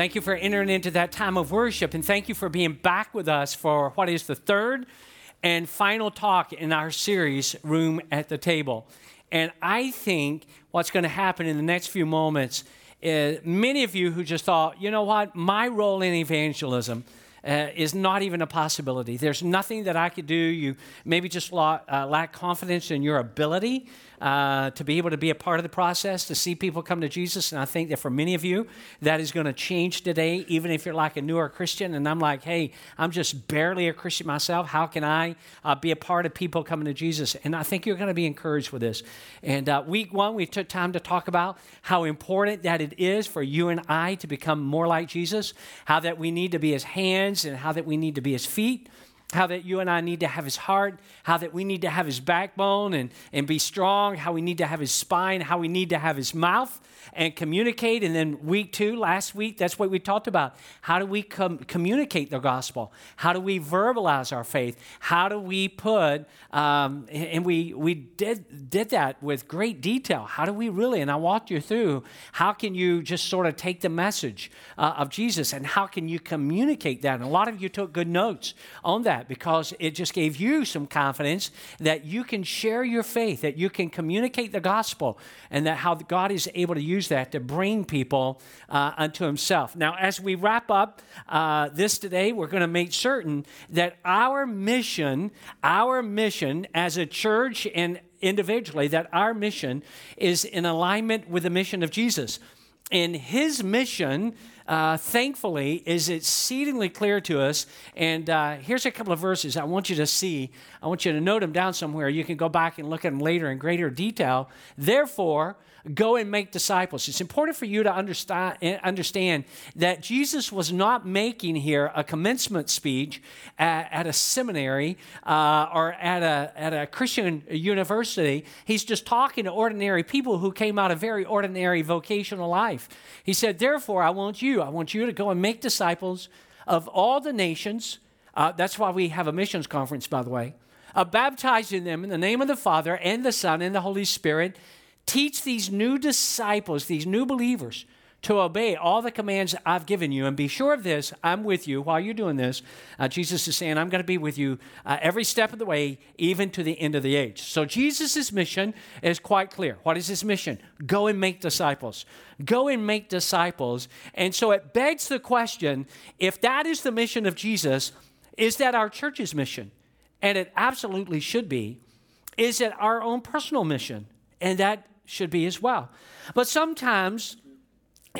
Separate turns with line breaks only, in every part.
Thank you for entering into that time of worship, and thank you for being back with us for what is the third and final talk in our series, Room at the Table. And I think what's going to happen in the next few moments is many of you who just thought, you know what, my role in evangelism uh, is not even a possibility. There's nothing that I could do. You maybe just uh, lack confidence in your ability uh, to be able to be a part of the process, to see people come to Jesus. And I think that for many of you, that is going to change today, even if you're like a newer Christian. And I'm like, hey, I'm just barely a Christian myself. How can I uh, be a part of people coming to Jesus? And I think you're going to be encouraged with this. And uh, week one, we took time to talk about how important that it is for you and I to become more like Jesus, how that we need to be his hands and how that we need to be his feet how that you and I need to have his heart, how that we need to have his backbone and, and be strong, how we need to have his spine, how we need to have his mouth and communicate. And then week two, last week, that's what we talked about. How do we com- communicate the gospel? How do we verbalize our faith? How do we put, um, and we, we did, did that with great detail. How do we really, and I walked you through, how can you just sort of take the message uh, of Jesus and how can you communicate that? And a lot of you took good notes on that because it just gave you some confidence that you can share your faith, that you can communicate the gospel, and that how God is able to use that to bring people uh, unto Himself. Now, as we wrap up uh, this today, we're going to make certain that our mission, our mission as a church and individually, that our mission is in alignment with the mission of Jesus. And His mission uh, thankfully, is exceedingly clear to us. And uh, here's a couple of verses I want you to see. I want you to note them down somewhere. You can go back and look at them later in greater detail. Therefore, go and make disciples. It's important for you to understand, understand that Jesus was not making here a commencement speech at, at a seminary uh, or at a, at a Christian university. He's just talking to ordinary people who came out of very ordinary vocational life. He said, Therefore, I want you, I want you to go and make disciples of all the nations. Uh, that's why we have a missions conference, by the way. Uh, baptizing them in the name of the Father and the Son and the Holy Spirit Teach these new disciples, these new believers, to obey all the commands I've given you. And be sure of this I'm with you while you're doing this. Uh, Jesus is saying, I'm going to be with you uh, every step of the way, even to the end of the age. So Jesus' mission is quite clear. What is his mission? Go and make disciples. Go and make disciples. And so it begs the question if that is the mission of Jesus, is that our church's mission? And it absolutely should be. Is it our own personal mission? And that should be as well. But sometimes,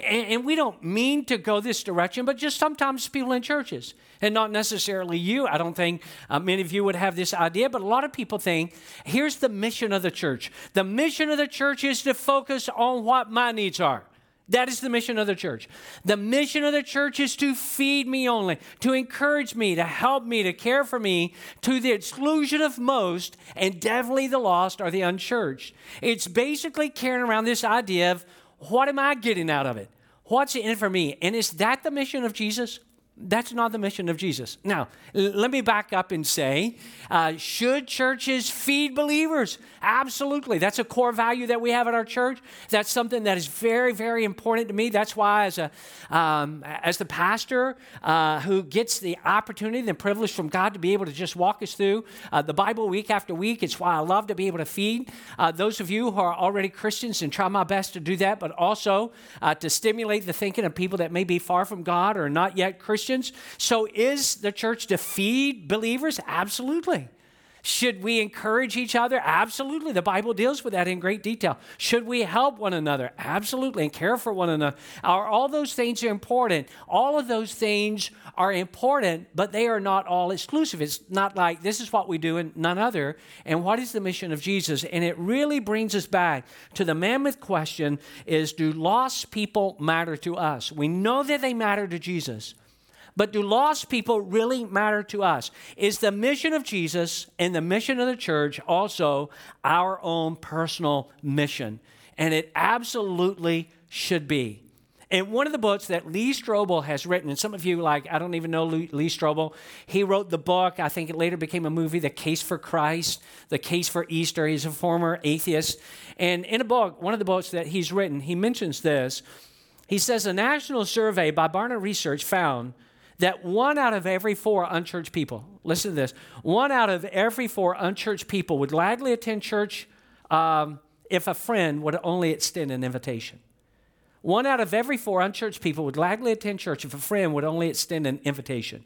and we don't mean to go this direction, but just sometimes people in churches, and not necessarily you. I don't think uh, many of you would have this idea, but a lot of people think here's the mission of the church. The mission of the church is to focus on what my needs are. That is the mission of the church. The mission of the church is to feed me only, to encourage me, to help me, to care for me to the exclusion of most, and definitely the lost or the unchurched. It's basically carrying around this idea of what am I getting out of it? What's in it for me? And is that the mission of Jesus? That's not the mission of Jesus. Now, let me back up and say uh, should churches feed believers? Absolutely. That's a core value that we have at our church. That's something that is very, very important to me. That's why, as, a, um, as the pastor uh, who gets the opportunity and privilege from God to be able to just walk us through uh, the Bible week after week, it's why I love to be able to feed uh, those of you who are already Christians and try my best to do that, but also uh, to stimulate the thinking of people that may be far from God or not yet Christians Christians. So, is the church to feed believers? Absolutely. Should we encourage each other? Absolutely. The Bible deals with that in great detail. Should we help one another? Absolutely. And care for one another. Are all those things are important? All of those things are important, but they are not all exclusive. It's not like this is what we do and none other. And what is the mission of Jesus? And it really brings us back to the mammoth question is do lost people matter to us? We know that they matter to Jesus. But do lost people really matter to us? Is the mission of Jesus and the mission of the church also our own personal mission? And it absolutely should be. And one of the books that Lee Strobel has written, and some of you like, I don't even know Lee, Strobel. He wrote the book, I think it later became a movie, The Case for Christ, The Case for Easter. He's a former atheist. And in a book, one of the books that he's written, he mentions this He says a national survey by Barna Research found that one out of every four unchurched people, listen to this, one out of every four unchurched people would gladly attend church um, if a friend would only extend an invitation. One out of every four unchurched people would gladly attend church if a friend would only extend an invitation.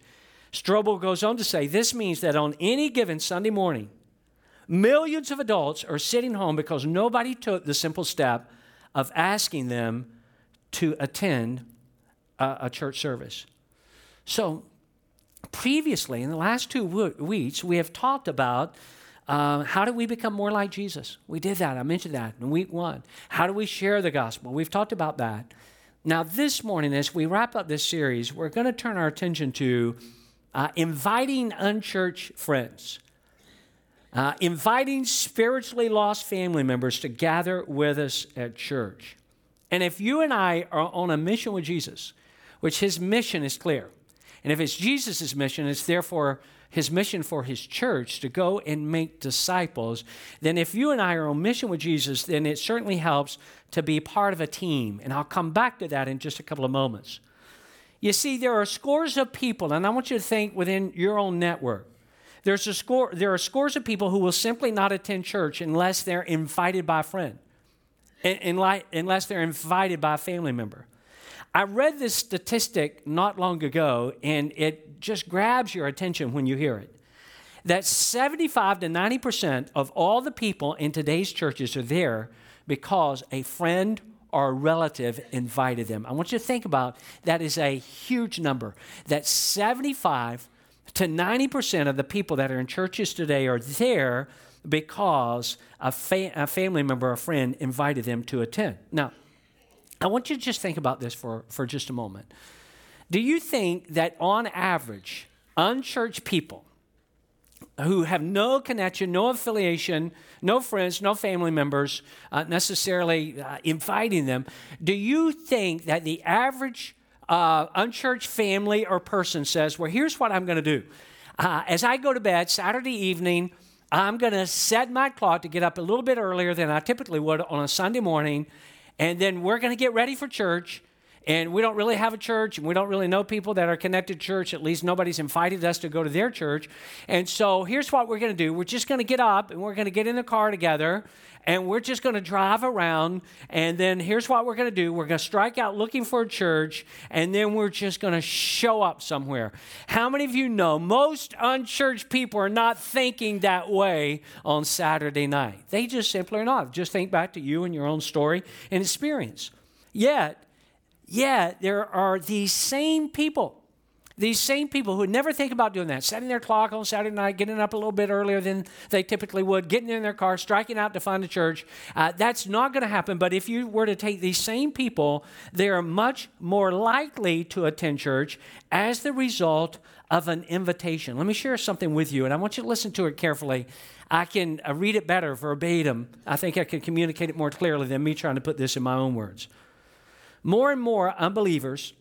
Strobel goes on to say this means that on any given Sunday morning, millions of adults are sitting home because nobody took the simple step of asking them to attend a, a church service. So, previously, in the last two weeks, we have talked about uh, how do we become more like Jesus? We did that. I mentioned that in week one. How do we share the gospel? We've talked about that. Now, this morning, as we wrap up this series, we're going to turn our attention to uh, inviting unchurched friends, uh, inviting spiritually lost family members to gather with us at church. And if you and I are on a mission with Jesus, which his mission is clear, and if it's Jesus' mission, it's therefore his mission for his church to go and make disciples, then if you and I are on mission with Jesus, then it certainly helps to be part of a team. And I'll come back to that in just a couple of moments. You see, there are scores of people, and I want you to think within your own network. There's a score, there are scores of people who will simply not attend church unless they're invited by a friend, unless they're invited by a family member. I read this statistic not long ago, and it just grabs your attention when you hear it. That 75 to 90% of all the people in today's churches are there because a friend or a relative invited them. I want you to think about that is a huge number. That 75 to 90% of the people that are in churches today are there because a, fa- a family member or a friend invited them to attend. Now, I want you to just think about this for, for just a moment. Do you think that on average, unchurched people who have no connection, no affiliation, no friends, no family members uh, necessarily uh, inviting them, do you think that the average uh, unchurched family or person says, Well, here's what I'm going to do. Uh, as I go to bed Saturday evening, I'm going to set my clock to get up a little bit earlier than I typically would on a Sunday morning, and then we're going to get ready for church and we don't really have a church and we don't really know people that are connected to church. At least nobody's invited us to go to their church. And so here's what we're going to do. We're just going to get up and we're going to get in the car together and we're just going to drive around. And then here's what we're going to do. We're going to strike out looking for a church and then we're just going to show up somewhere. How many of you know most unchurched people are not thinking that way on saturday night? They just simply are not. Just think back to you and your own story and experience. Yet Yet there are these same people, these same people who never think about doing that, setting their clock on Saturday night, getting up a little bit earlier than they typically would, getting in their car, striking out to find a church. Uh, that's not going to happen. But if you were to take these same people, they are much more likely to attend church as the result of an invitation. Let me share something with you, and I want you to listen to it carefully. I can uh, read it better verbatim. I think I can communicate it more clearly than me trying to put this in my own words. More and more unbelievers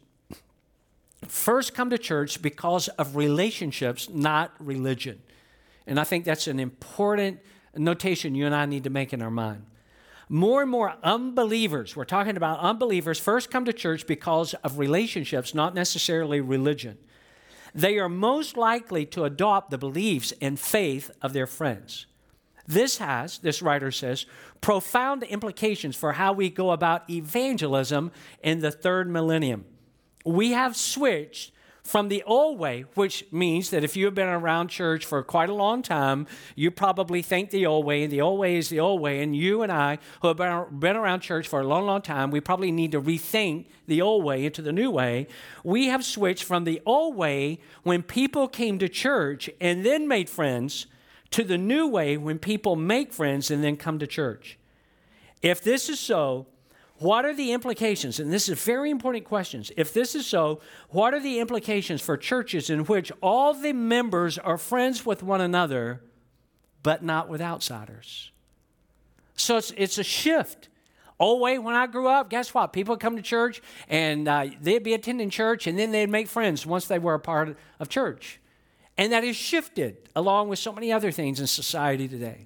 first come to church because of relationships, not religion. And I think that's an important notation you and I need to make in our mind. More and more unbelievers, we're talking about unbelievers, first come to church because of relationships, not necessarily religion. They are most likely to adopt the beliefs and faith of their friends. This has, this writer says, profound implications for how we go about evangelism in the third millennium. We have switched from the old way, which means that if you have been around church for quite a long time, you probably think the old way, and the old way is the old way. And you and I, who have been around church for a long, long time, we probably need to rethink the old way into the new way. We have switched from the old way when people came to church and then made friends to the new way when people make friends and then come to church. If this is so, what are the implications? And this is very important questions. If this is so, what are the implications for churches in which all the members are friends with one another, but not with outsiders? So it's, it's a shift. Oh, wait, when I grew up, guess what? People come to church and uh, they'd be attending church and then they'd make friends once they were a part of church. And that has shifted along with so many other things in society today.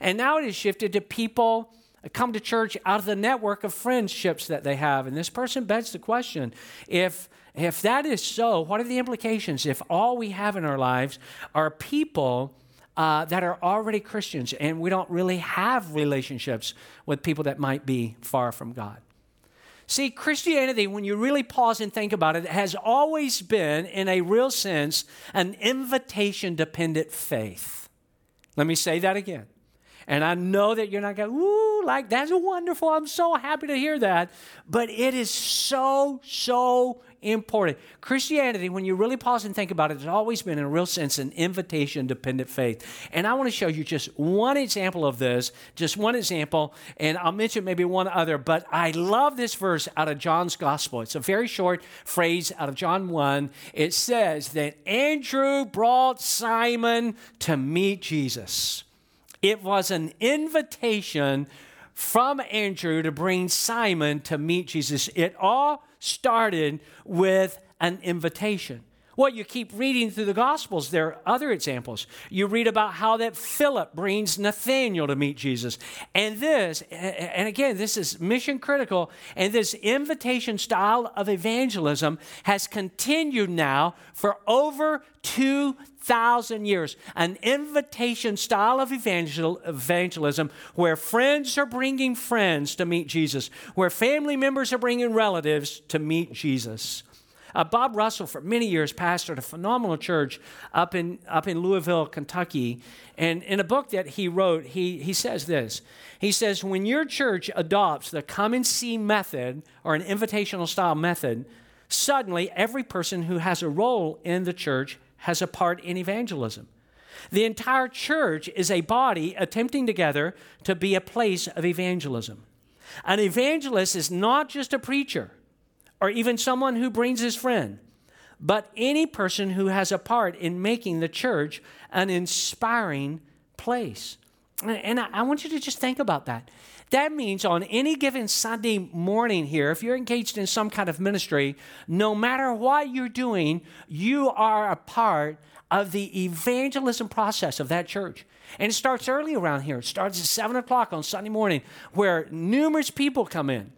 And now it has shifted to people come to church out of the network of friendships that they have. And this person begs the question if, if that is so, what are the implications if all we have in our lives are people uh, that are already Christians and we don't really have relationships with people that might be far from God? See, Christianity, when you really pause and think about it, has always been, in a real sense, an invitation dependent faith. Let me say that again. And I know that you're not going, ooh, like that's wonderful. I'm so happy to hear that. But it is so, so important. Christianity, when you really pause and think about it, has always been, in a real sense, an invitation dependent faith. And I want to show you just one example of this, just one example, and I'll mention maybe one other. But I love this verse out of John's gospel. It's a very short phrase out of John 1. It says that Andrew brought Simon to meet Jesus. It was an invitation from Andrew to bring Simon to meet Jesus. It all started with an invitation. Well, you keep reading through the Gospels, there are other examples. You read about how that Philip brings Nathanael to meet Jesus. And this, and again, this is mission critical, and this invitation style of evangelism has continued now for over 2,000 years. An invitation style of evangel- evangelism where friends are bringing friends to meet Jesus, where family members are bringing relatives to meet Jesus. Uh, Bob Russell, for many years, pastored a phenomenal church up in, up in Louisville, Kentucky. And in a book that he wrote, he, he says this He says, When your church adopts the come and see method or an invitational style method, suddenly every person who has a role in the church has a part in evangelism. The entire church is a body attempting together to be a place of evangelism. An evangelist is not just a preacher or even someone who brings his friend, but any person who has a part in making the church an inspiring place. And I want you to just think about that. That means on any given Sunday morning here, if you're engaged in some kind of ministry, no matter what you're doing, you are a part of the evangelism process of that church. And it starts early around here. It starts at 7 o'clock on Sunday morning, where numerous people come in.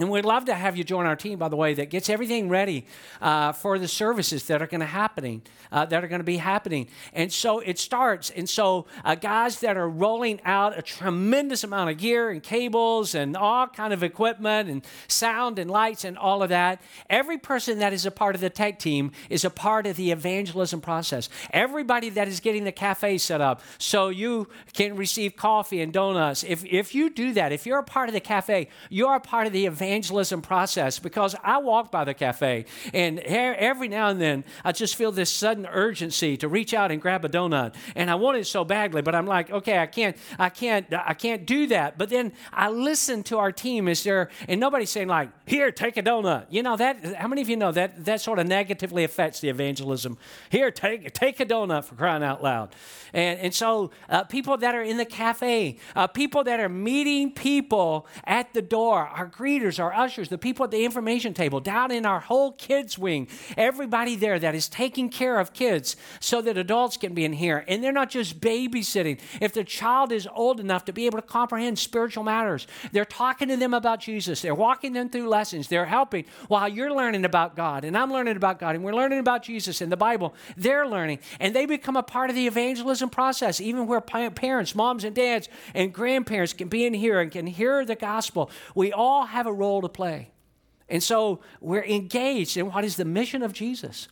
And we'd love to have you join our team, by the way, that gets everything ready uh, for the services that are going to happening, uh, that are going to be happening. And so it starts. And so uh, guys that are rolling out a tremendous amount of gear and cables and all kind of equipment and sound and lights and all of that. Every person that is a part of the tech team is a part of the evangelism process. Everybody that is getting the cafe set up so you can receive coffee and donuts. If if you do that, if you're a part of the cafe, you're a part of the evangelism evangelism process because I walk by the cafe and every now and then I just feel this sudden urgency to reach out and grab a donut. And I want it so badly, but I'm like, okay, I can't, I can't, I can't do that. But then I listen to our team is there, and nobody's saying like, here, take a donut. You know that? How many of you know that that sort of negatively affects the evangelism? Here, take take a donut for crying out loud. And and so uh, people that are in the cafe, uh, people that are meeting people at the door, our greeters, our ushers, the people at the information table, down in our whole kids wing, everybody there that is taking care of kids so that adults can be in here. And they're not just babysitting. If the child is old enough to be able to comprehend spiritual matters, they're talking to them about Jesus. They're walking them through lessons. They're helping while you're learning about God and I'm learning about God and we're learning about Jesus and the Bible. They're learning and they become a part of the evangelism process, even where parents, moms and dads, and grandparents can be in here and can hear the gospel. We all have a role to play. And so we're engaged in what is the mission of Jesus.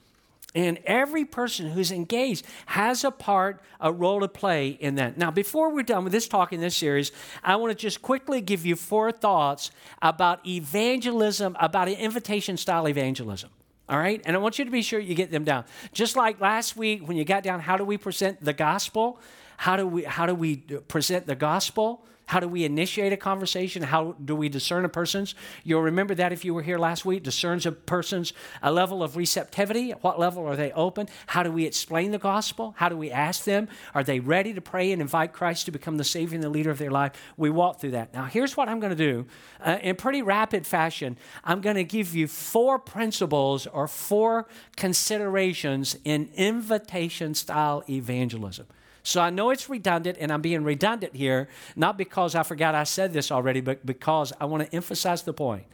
And every person who's engaged has a part, a role to play in that. Now, before we're done with this talk in this series, I want to just quickly give you four thoughts about evangelism, about an invitation style evangelism. All right? And I want you to be sure you get them down. Just like last week when you got down, how do we present the gospel? How do we, how do we present the gospel? How do we initiate a conversation? How do we discern a person's? You'll remember that if you were here last week, discerns a person's a level of receptivity. At what level are they open? How do we explain the gospel? How do we ask them? Are they ready to pray and invite Christ to become the Savior and the leader of their life? We walk through that. Now, here's what I'm going to do. Uh, in pretty rapid fashion, I'm going to give you four principles or four considerations in invitation style evangelism. So I know it's redundant, and I'm being redundant here, not because I forgot I said this already, but because I want to emphasize the point.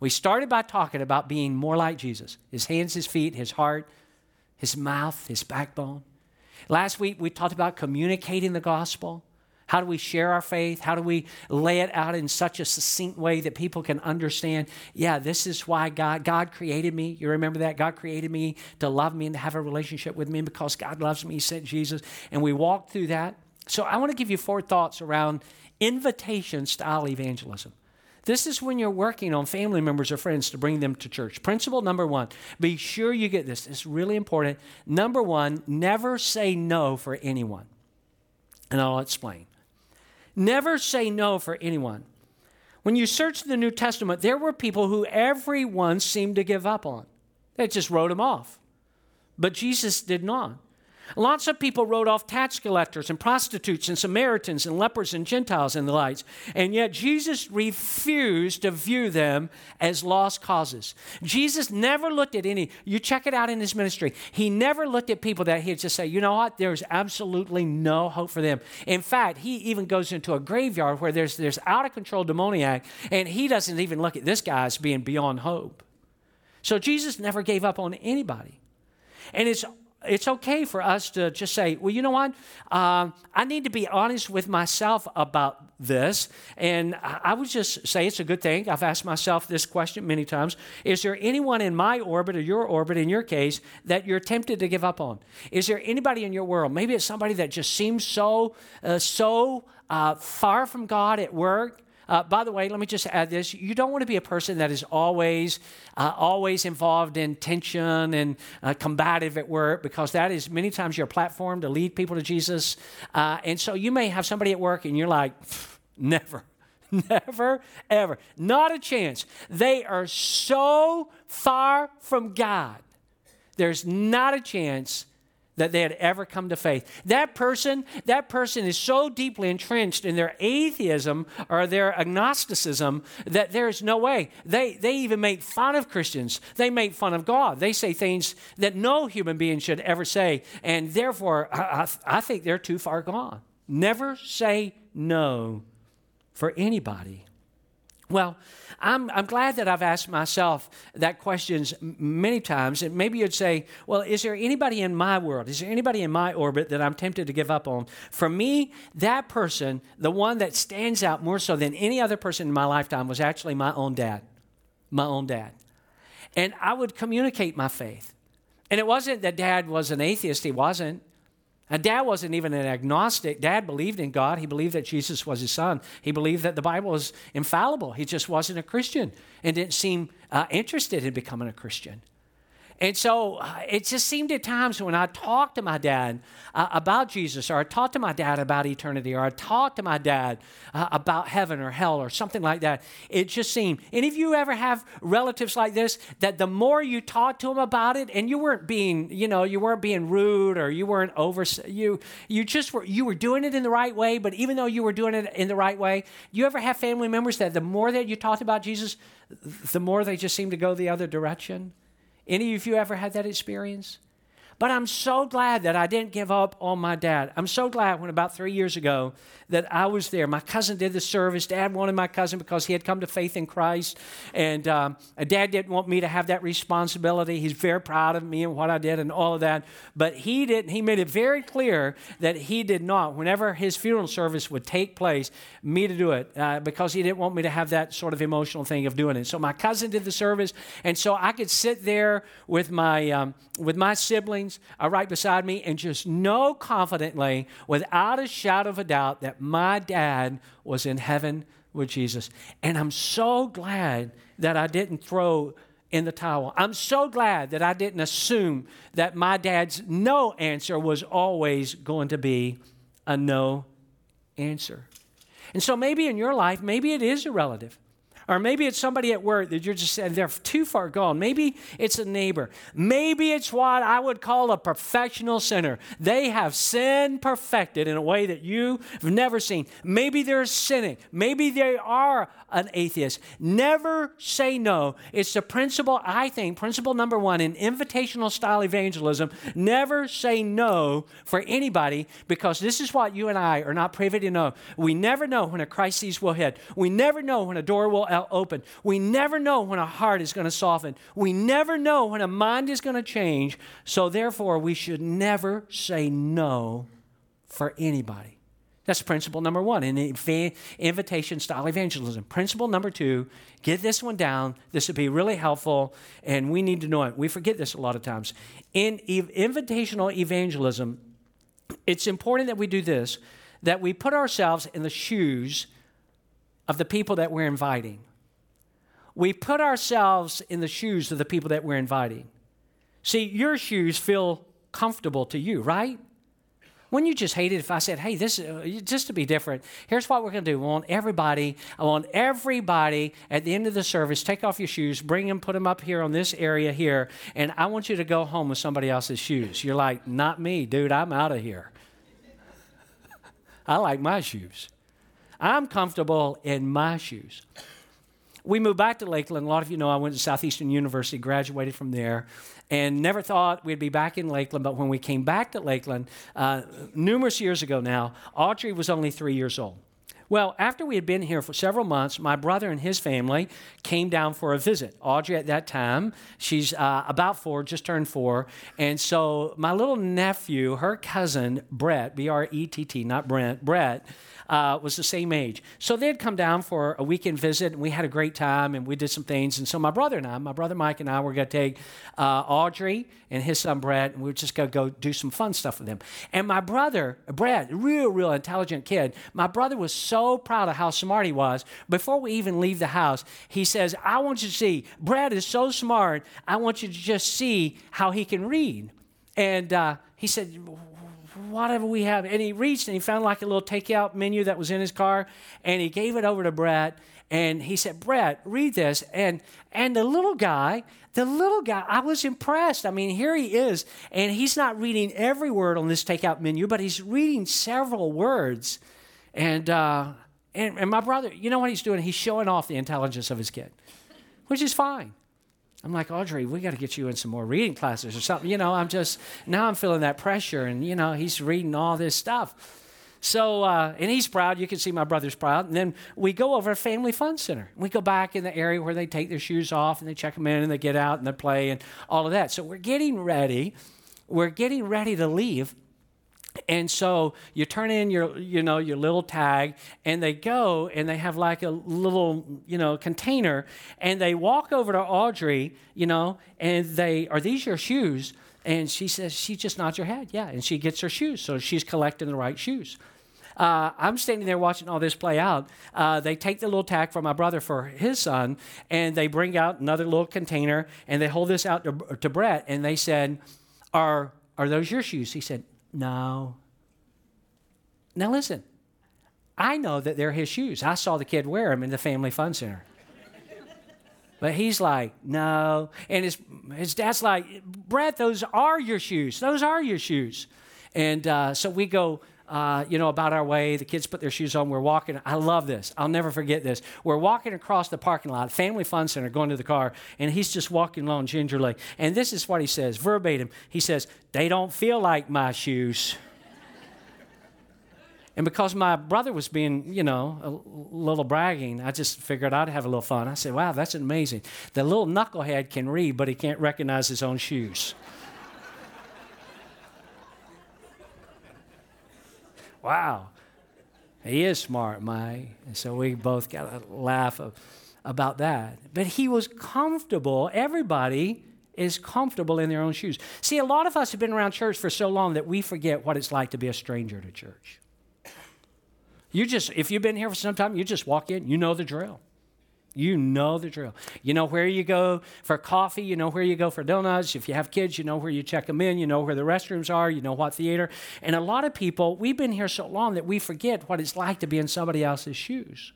We started by talking about being more like Jesus his hands, his feet, his heart, his mouth, his backbone. Last week, we talked about communicating the gospel. How do we share our faith? How do we lay it out in such a succinct way that people can understand? Yeah, this is why God God created me. You remember that God created me to love me and to have a relationship with me because God loves me. He sent Jesus, and we walked through that. So I want to give you four thoughts around invitation style evangelism. This is when you're working on family members or friends to bring them to church. Principle number one be sure you get this. It's really important. Number one, never say no for anyone. And I'll explain. Never say no for anyone. When you search the New Testament, there were people who everyone seemed to give up on. They just wrote them off. But Jesus did not. Lots of people wrote off tax collectors and prostitutes and Samaritans and lepers and Gentiles and the likes. And yet Jesus refused to view them as lost causes. Jesus never looked at any, you check it out in his ministry. He never looked at people that he'd just say, you know what, there's absolutely no hope for them. In fact, he even goes into a graveyard where there's, there's out of control demoniac, and he doesn't even look at this guy as being beyond hope. So Jesus never gave up on anybody. And it's it's okay for us to just say, well, you know what? Um, I need to be honest with myself about this. And I would just say it's a good thing. I've asked myself this question many times Is there anyone in my orbit or your orbit, in your case, that you're tempted to give up on? Is there anybody in your world? Maybe it's somebody that just seems so, uh, so uh, far from God at work uh, by the way, let me just add this: you don't want to be a person that is always, uh, always involved in tension and uh, combative at work, because that is many times your platform to lead people to Jesus. Uh, and so you may have somebody at work, and you're like, never. Never, ever. Not a chance. They are so far from God. There's not a chance that they had ever come to faith. That person, that person is so deeply entrenched in their atheism or their agnosticism that there's no way. They, they even make fun of Christians. They make fun of God. They say things that no human being should ever say. And therefore, I, I, I think they're too far gone. Never say no for anybody. Well, I'm, I'm glad that I've asked myself that questions many times. And maybe you'd say, well, is there anybody in my world? Is there anybody in my orbit that I'm tempted to give up on? For me, that person, the one that stands out more so than any other person in my lifetime, was actually my own dad. My own dad. And I would communicate my faith. And it wasn't that dad was an atheist, he wasn't. And dad wasn't even an agnostic. Dad believed in God. He believed that Jesus was his son. He believed that the Bible was infallible. He just wasn't a Christian and didn't seem uh, interested in becoming a Christian. And so uh, it just seemed at times when I talked to my dad uh, about Jesus, or I talked to my dad about eternity, or I talked to my dad uh, about heaven or hell or something like that, it just seemed. Any of you ever have relatives like this that the more you talk to them about it, and you weren't being, you know, you weren't being rude or you weren't over, you you just were you were doing it in the right way, but even though you were doing it in the right way, you ever have family members that the more that you talked about Jesus, the more they just seem to go the other direction? Any of you ever had that experience? But I'm so glad that I didn't give up on my dad. I'm so glad when about three years ago that I was there. My cousin did the service. Dad wanted my cousin because he had come to faith in Christ. And um, dad didn't want me to have that responsibility. He's very proud of me and what I did and all of that. But he didn't, he made it very clear that he did not, whenever his funeral service would take place, me to do it uh, because he didn't want me to have that sort of emotional thing of doing it. So my cousin did the service. And so I could sit there with my, um, with my siblings uh, right beside me and just know confidently, without a shadow of a doubt, that my dad was in heaven with Jesus. And I'm so glad that I didn't throw in the towel. I'm so glad that I didn't assume that my dad's no answer was always going to be a no answer. And so maybe in your life, maybe it is a relative. Or maybe it's somebody at work that you're just saying they're too far gone. Maybe it's a neighbor. Maybe it's what I would call a perfectional sinner. They have sin perfected in a way that you've never seen. Maybe they're sinning. Maybe they are an atheist. Never say no. It's the principle, I think, principle number one in invitational style evangelism. Never say no for anybody because this is what you and I are not privy to know. We never know when a crisis will hit. We never know when a door will open. We never know when a heart is going to soften. We never know when a mind is going to change. So, therefore, we should never say no for anybody. That's principle number one in invitation style evangelism. Principle number two, get this one down. This would be really helpful, and we need to know it. We forget this a lot of times. In ev- invitational evangelism, it's important that we do this that we put ourselves in the shoes of the people that we're inviting. We put ourselves in the shoes of the people that we're inviting. See, your shoes feel comfortable to you, right? Wouldn't you just hate it if I said, hey, this uh, just to be different, here's what we're going to do. We want everybody, I want everybody at the end of the service, take off your shoes, bring them, put them up here on this area here, and I want you to go home with somebody else's shoes. You're like, not me, dude, I'm out of here. I like my shoes. I'm comfortable in my shoes. We moved back to Lakeland. A lot of you know I went to Southeastern University, graduated from there, and never thought we'd be back in Lakeland. But when we came back to Lakeland, uh, numerous years ago now, Audrey was only three years old. Well, after we had been here for several months, my brother and his family came down for a visit. Audrey, at that time, she's uh, about four, just turned four. And so my little nephew, her cousin, Brett, B R E T T, not Brent, Brett, uh, was the same age. So they'd come down for a weekend visit, and we had a great time, and we did some things. And so my brother and I, my brother Mike and I, were going to take uh, Audrey and his son Brett, and we were just going to go do some fun stuff with them. And my brother, Brett, real, real intelligent kid, my brother was so proud of how smart he was. Before we even leave the house, he says, I want you to see, Brett is so smart, I want you to just see how he can read. And uh, he said, whatever we have. And he reached and he found like a little takeout menu that was in his car, and he gave it over to Brett. And he said, Brett, read this. And and the little guy, the little guy, I was impressed. I mean, here he is, and he's not reading every word on this takeout menu, but he's reading several words. And uh, and, and my brother, you know what he's doing? He's showing off the intelligence of his kid, which is fine. I'm like, Audrey, we got to get you in some more reading classes or something. You know, I'm just, now I'm feeling that pressure. And, you know, he's reading all this stuff. So, uh, and he's proud. You can see my brother's proud. And then we go over to family fun center. We go back in the area where they take their shoes off and they check them in and they get out and they play and all of that. So we're getting ready. We're getting ready to leave. And so you turn in your, you know, your little tag, and they go and they have like a little, you know, container, and they walk over to Audrey, you know, and they are these your shoes? And she says she just nods her head, yeah, and she gets her shoes, so she's collecting the right shoes. Uh, I'm standing there watching all this play out. Uh, they take the little tag from my brother for his son, and they bring out another little container, and they hold this out to, to Brett, and they said, "Are are those your shoes?" He said, no. Now listen, I know that they're his shoes. I saw the kid wear them in the family fun center. But he's like, no. And his, his dad's like, Brett, those are your shoes. Those are your shoes. And uh, so we go, uh, you know, about our way. The kids put their shoes on. We're walking. I love this. I'll never forget this. We're walking across the parking lot, Family Fun Center, going to the car, and he's just walking along gingerly. And this is what he says, verbatim. He says, They don't feel like my shoes. And because my brother was being, you know, a little bragging, I just figured I'd have a little fun. I said, wow, that's amazing. The little knucklehead can read, but he can't recognize his own shoes. Wow, he is smart, Mike. And so we both got a laugh about that. But he was comfortable. Everybody is comfortable in their own shoes. See, a lot of us have been around church for so long that we forget what it's like to be a stranger to church. You just, if you've been here for some time, you just walk in, you know the drill. You know the drill. You know where you go for coffee. You know where you go for donuts. If you have kids, you know where you check them in. You know where the restrooms are. You know what theater. And a lot of people, we've been here so long that we forget what it's like to be in somebody else's shoes.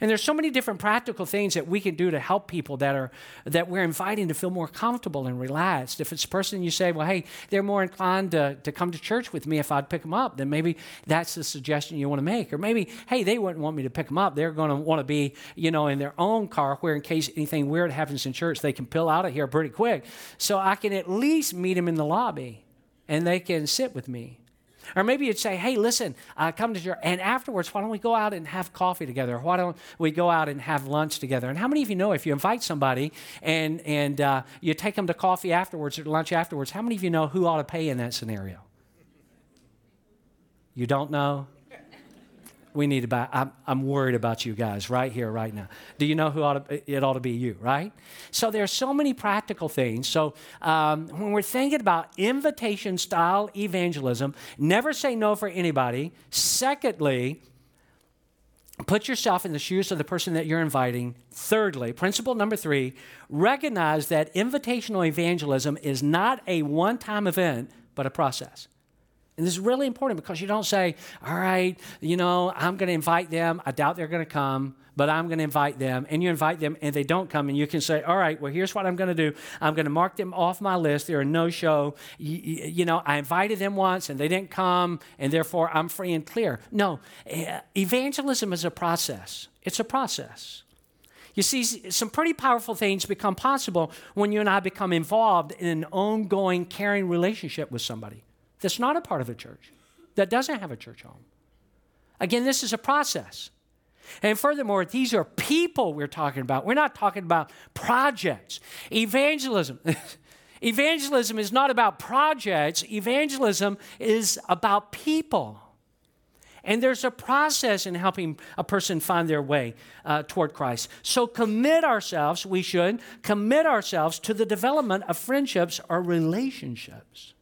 And there's so many different practical things that we can do to help people that are that we're inviting to feel more comfortable and relaxed. If it's a person you say, well, hey, they're more inclined to, to come to church with me if I'd pick them up, then maybe that's the suggestion you want to make. Or maybe, hey, they wouldn't want me to pick them up. They're going to want to be, you know, in their own car where in case anything weird happens in church, they can pill out of here pretty quick. So I can at least meet them in the lobby and they can sit with me. Or maybe you'd say, hey, listen, uh, come to church. And afterwards, why don't we go out and have coffee together? Why don't we go out and have lunch together? And how many of you know if you invite somebody and, and uh, you take them to coffee afterwards or lunch afterwards, how many of you know who ought to pay in that scenario? You don't know? We need to buy. I'm, I'm worried about you guys right here, right now. Do you know who ought to, it ought to be you, right? So there's so many practical things. So um, when we're thinking about invitation style evangelism, never say no for anybody. Secondly, put yourself in the shoes of the person that you're inviting. Thirdly, principle number three, recognize that invitational evangelism is not a one time event, but a process. And this is really important because you don't say, all right, you know, I'm going to invite them. I doubt they're going to come, but I'm going to invite them. And you invite them and they don't come. And you can say, all right, well, here's what I'm going to do. I'm going to mark them off my list. They're a no show. You, you, know, I invited them once and they didn't come, and therefore I'm free and clear. No, eh, evangelism is a process, it's a process. You see, some pretty powerful things become possible when you and I become involved in an ongoing, caring relationship with somebody that's not a part of a church, that doesn't have a church home. Again, this is a process. And furthermore, these are people we're talking about. We're not talking about projects. Evangelism. Evangelism is not about projects, evangelism is about people. And there's a process in helping a person find their way uh, toward Christ. So commit ourselves, we should commit ourselves to the development of friendships or relationships.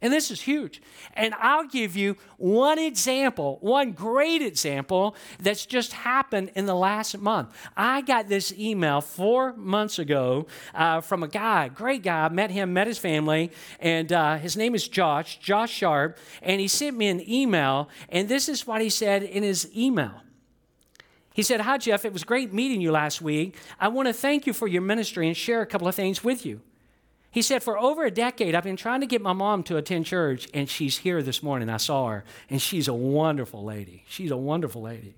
And this is huge. And I'll give you one example, one great example that's just happened in the last month. I got this email four months ago uh, from a guy, great guy. Met him, met his family, and uh, his name is Josh, Josh Sharp. And he sent me an email, and this is what he said in his email. He said, Hi, Jeff, it was great meeting you last week. I want to thank you for your ministry and share a couple of things with you. He said, For over a decade, I've been trying to get my mom to attend church, and she's here this morning. I saw her, and she's a wonderful lady. She's a wonderful lady.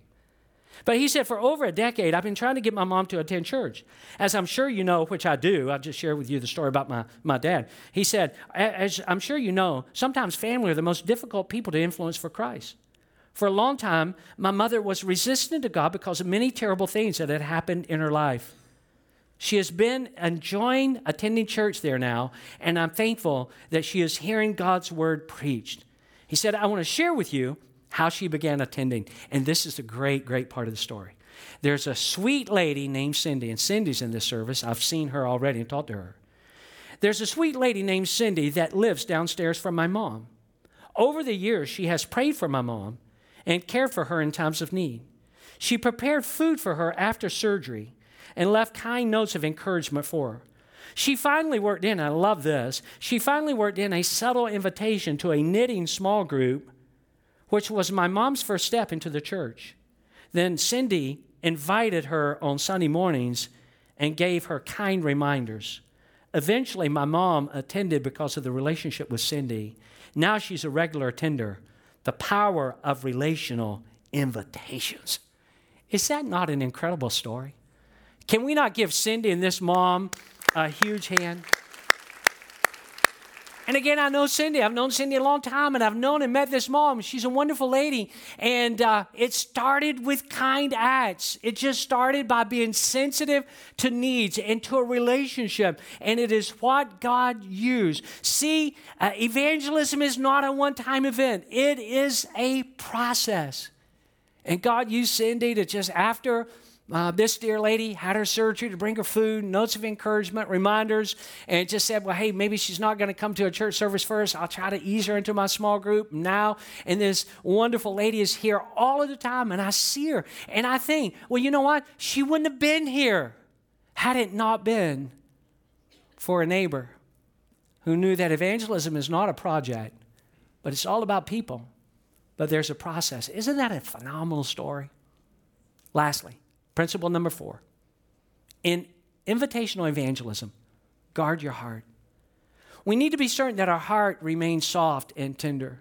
But he said, For over a decade, I've been trying to get my mom to attend church. As I'm sure you know, which I do, I'll just share with you the story about my, my dad. He said, As I'm sure you know, sometimes family are the most difficult people to influence for Christ. For a long time, my mother was resistant to God because of many terrible things that had happened in her life. She has been enjoying attending church there now, and I'm thankful that she is hearing God's word preached. He said, I want to share with you how she began attending. And this is a great, great part of the story. There's a sweet lady named Cindy, and Cindy's in this service. I've seen her already and talked to her. There's a sweet lady named Cindy that lives downstairs from my mom. Over the years, she has prayed for my mom and cared for her in times of need. She prepared food for her after surgery and left kind notes of encouragement for her. She finally worked in, I love this, she finally worked in a subtle invitation to a knitting small group, which was my mom's first step into the church. Then Cindy invited her on Sunday mornings and gave her kind reminders. Eventually, my mom attended because of the relationship with Cindy. Now she's a regular attender. The power of relational invitations. Is that not an incredible story? Can we not give Cindy and this mom a huge hand? And again, I know Cindy. I've known Cindy a long time, and I've known and met this mom. She's a wonderful lady. And uh, it started with kind acts. It just started by being sensitive to needs and to a relationship. And it is what God used. See, uh, evangelism is not a one time event, it is a process. And God used Cindy to just, after uh, this dear lady had her surgery to bring her food, notes of encouragement, reminders, and just said, Well, hey, maybe she's not going to come to a church service first. I'll try to ease her into my small group now. And this wonderful lady is here all of the time, and I see her, and I think, Well, you know what? She wouldn't have been here had it not been for a neighbor who knew that evangelism is not a project, but it's all about people. But there's a process. Isn't that a phenomenal story? Lastly, Principle number four in invitational evangelism, guard your heart. We need to be certain that our heart remains soft and tender,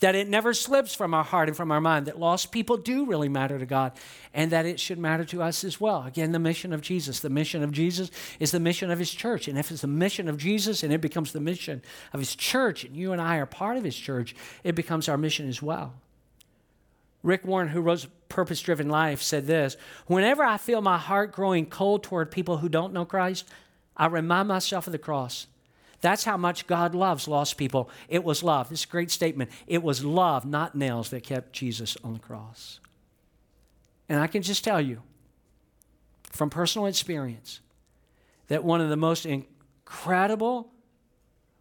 that it never slips from our heart and from our mind, that lost people do really matter to God, and that it should matter to us as well. Again, the mission of Jesus. The mission of Jesus is the mission of His church. And if it's the mission of Jesus and it becomes the mission of His church, and you and I are part of His church, it becomes our mission as well. Rick Warren, who wrote Purpose Driven Life, said this Whenever I feel my heart growing cold toward people who don't know Christ, I remind myself of the cross. That's how much God loves lost people. It was love. This is a great statement. It was love, not nails, that kept Jesus on the cross. And I can just tell you from personal experience that one of the most incredible,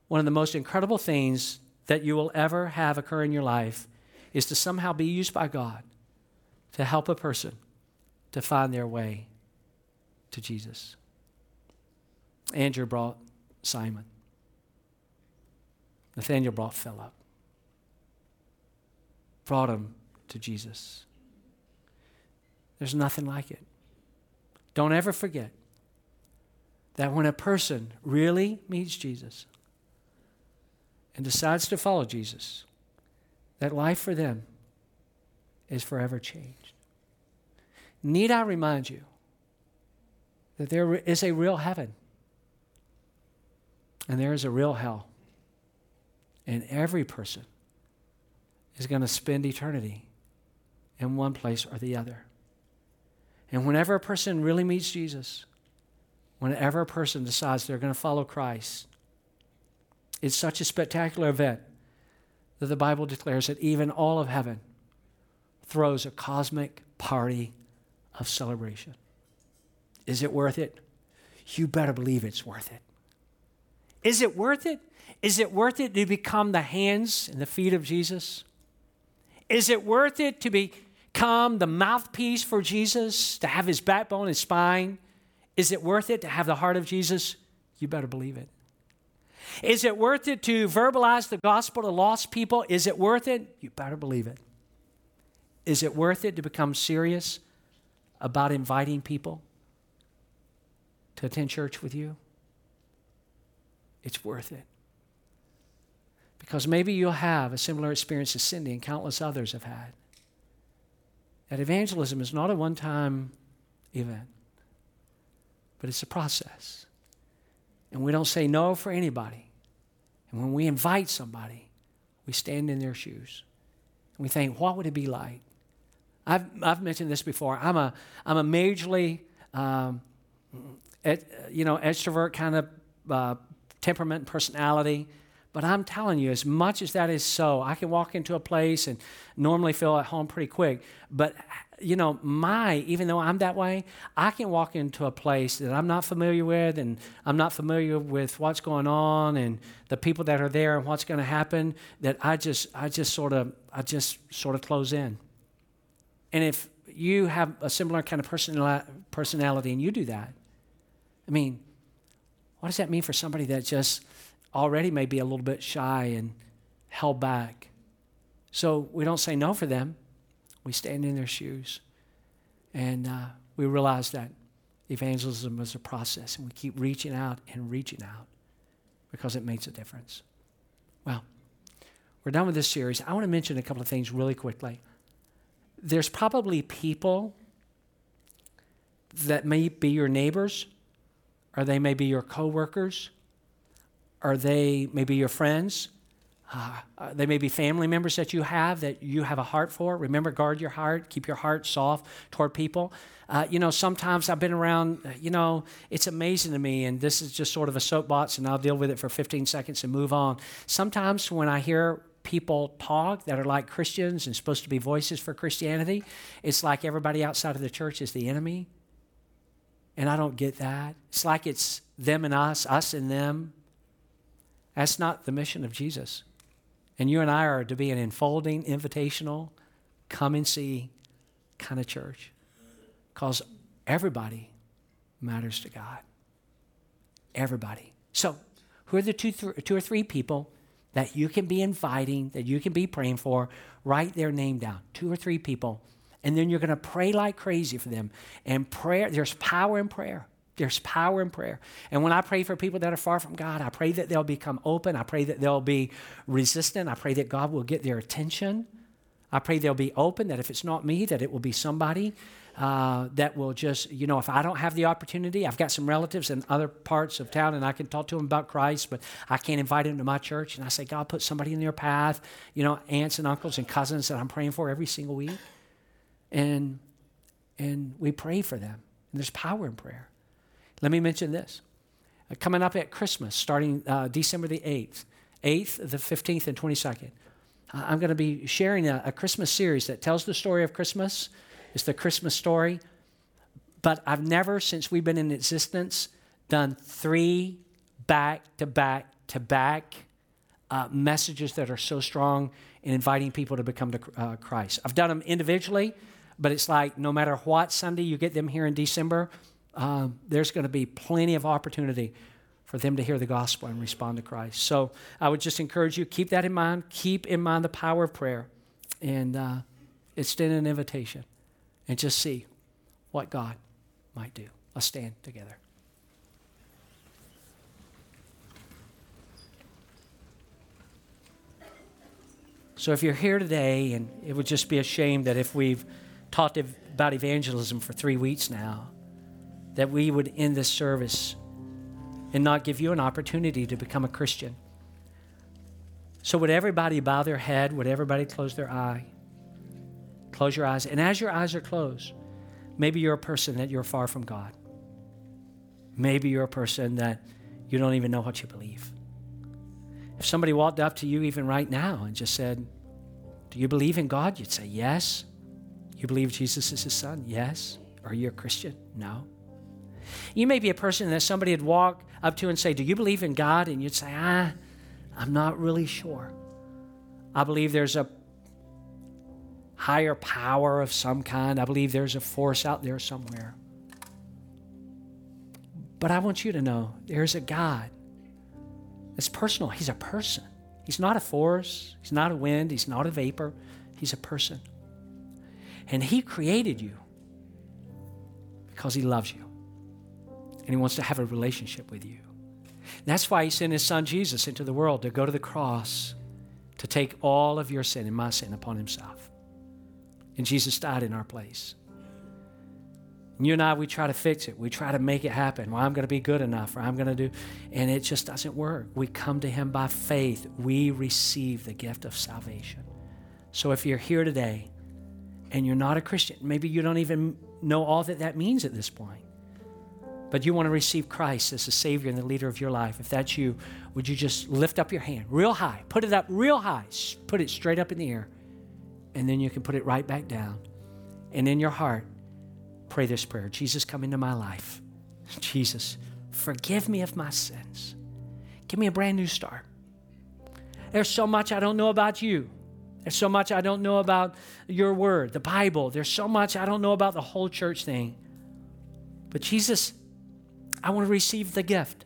one of the most incredible things that you will ever have occur in your life is to somehow be used by God to help a person to find their way to Jesus. Andrew brought Simon. Nathaniel brought Philip, brought him to Jesus. There's nothing like it. Don't ever forget that when a person really meets Jesus and decides to follow Jesus, that life for them is forever changed. Need I remind you that there is a real heaven and there is a real hell? And every person is going to spend eternity in one place or the other. And whenever a person really meets Jesus, whenever a person decides they're going to follow Christ, it's such a spectacular event that the Bible declares that even all of heaven throws a cosmic party of celebration. Is it worth it? You better believe it's worth it. Is it worth it? Is it worth it to become the hands and the feet of Jesus? Is it worth it to become the mouthpiece for Jesus, to have his backbone and spine? Is it worth it to have the heart of Jesus? You better believe it. Is it worth it to verbalize the gospel to lost people? Is it worth it? You better believe it. Is it worth it to become serious about inviting people to attend church with you? It's worth it. Because maybe you'll have a similar experience as Cindy and countless others have had. That evangelism is not a one time event, but it's a process. And we don't say no for anybody. And when we invite somebody, we stand in their shoes. And we think, what would it be like? I've, I've mentioned this before. I'm a, I'm a majorly, um, et, you know, extrovert kind of uh, temperament and personality. But I'm telling you, as much as that is so, I can walk into a place and normally feel at home pretty quick. But you know, my, even though I'm that way, I can walk into a place that I'm not familiar with and I'm not familiar with what's going on and the people that are there and what's going to happen that I just, I just sort of, I just sort of close in. And if you have a similar kind of personality and you do that, I mean, what does that mean for somebody that just already may be a little bit shy and held back? So we don't say no for them. We stand in their shoes. And uh, we realize that evangelism is a process, and we keep reaching out and reaching out because it makes a difference. Well, we're done with this series. I want to mention a couple of things really quickly. There's probably people that may be your neighbors, or they may be your coworkers, or they may be your friends uh, uh, they may be family members that you have that you have a heart for. Remember, guard your heart, keep your heart soft toward people. Uh, you know, sometimes I've been around, uh, you know, it's amazing to me, and this is just sort of a soapbox, and I'll deal with it for 15 seconds and move on. Sometimes when I hear people talk that are like Christians and supposed to be voices for Christianity, it's like everybody outside of the church is the enemy. And I don't get that. It's like it's them and us, us and them. That's not the mission of Jesus. And you and I are to be an enfolding, invitational, come and see kind of church. Because everybody matters to God. Everybody. So, who are the two, th- two or three people that you can be inviting, that you can be praying for? Write their name down. Two or three people And then you're going to pray like crazy for them. And prayer, there's power in prayer. There's power in prayer. And when I pray for people that are far from God, I pray that they'll become open. I pray that they'll be resistant. I pray that God will get their attention. I pray they'll be open, that if it's not me, that it will be somebody uh, that will just, you know, if I don't have the opportunity, I've got some relatives in other parts of town and I can talk to them about Christ, but I can't invite them to my church. And I say, God, put somebody in their path, you know, aunts and uncles and cousins that I'm praying for every single week. And, and we pray for them. And there's power in prayer. Let me mention this. Uh, coming up at Christmas, starting uh, December the 8th, 8th, the 15th, and 22nd, uh, I'm going to be sharing a, a Christmas series that tells the story of Christmas. It's the Christmas story. But I've never, since we've been in existence, done three back to back to back uh, messages that are so strong in inviting people to become to uh, Christ. I've done them individually, but it's like no matter what Sunday you get them here in December, um, there's going to be plenty of opportunity for them to hear the gospel and respond to Christ. So I would just encourage you keep that in mind. Keep in mind the power of prayer, and uh, extend an invitation, and just see what God might do. Let's stand together. So if you're here today, and it would just be a shame that if we've talked about evangelism for three weeks now, that we would end this service and not give you an opportunity to become a Christian. So, would everybody bow their head? Would everybody close their eye? Close your eyes. And as your eyes are closed, maybe you're a person that you're far from God. Maybe you're a person that you don't even know what you believe. If somebody walked up to you, even right now, and just said, Do you believe in God? You'd say, Yes. You believe Jesus is his son? Yes. Are you a Christian? No. You may be a person that somebody would walk up to and say, Do you believe in God? And you'd say, Ah, I'm not really sure. I believe there's a higher power of some kind. I believe there's a force out there somewhere. But I want you to know there's a God. It's personal. He's a person. He's not a force. He's not a wind. He's not a vapor. He's a person. And He created you because He loves you and He wants to have a relationship with you. That's why He sent His Son Jesus into the world to go to the cross to take all of your sin and my sin upon Himself. And Jesus died in our place. And you and I, we try to fix it. We try to make it happen. Well, I'm going to be good enough, or I'm going to do, and it just doesn't work. We come to Him by faith. We receive the gift of salvation. So if you're here today and you're not a Christian, maybe you don't even know all that that means at this point but you want to receive Christ as the Savior and the leader of your life, if that's you, would you just lift up your hand real high? Put it up real high. Put it straight up in the air. And then you can put it right back down. And in your heart, pray this prayer Jesus, come into my life. Jesus, forgive me of my sins. Give me a brand new start. There's so much I don't know about you. There's so much I don't know about your word, the Bible. There's so much I don't know about the whole church thing. But Jesus, I want to receive the gift.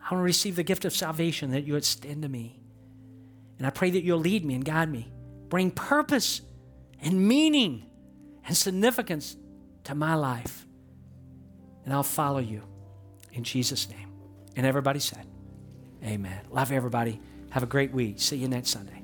I want to receive the gift of salvation that you extend to me. And I pray that you'll lead me and guide me, bring purpose and meaning and significance to my life. And I'll follow you in Jesus' name. And everybody said, Amen. Love everybody. Have a great week. See you next Sunday.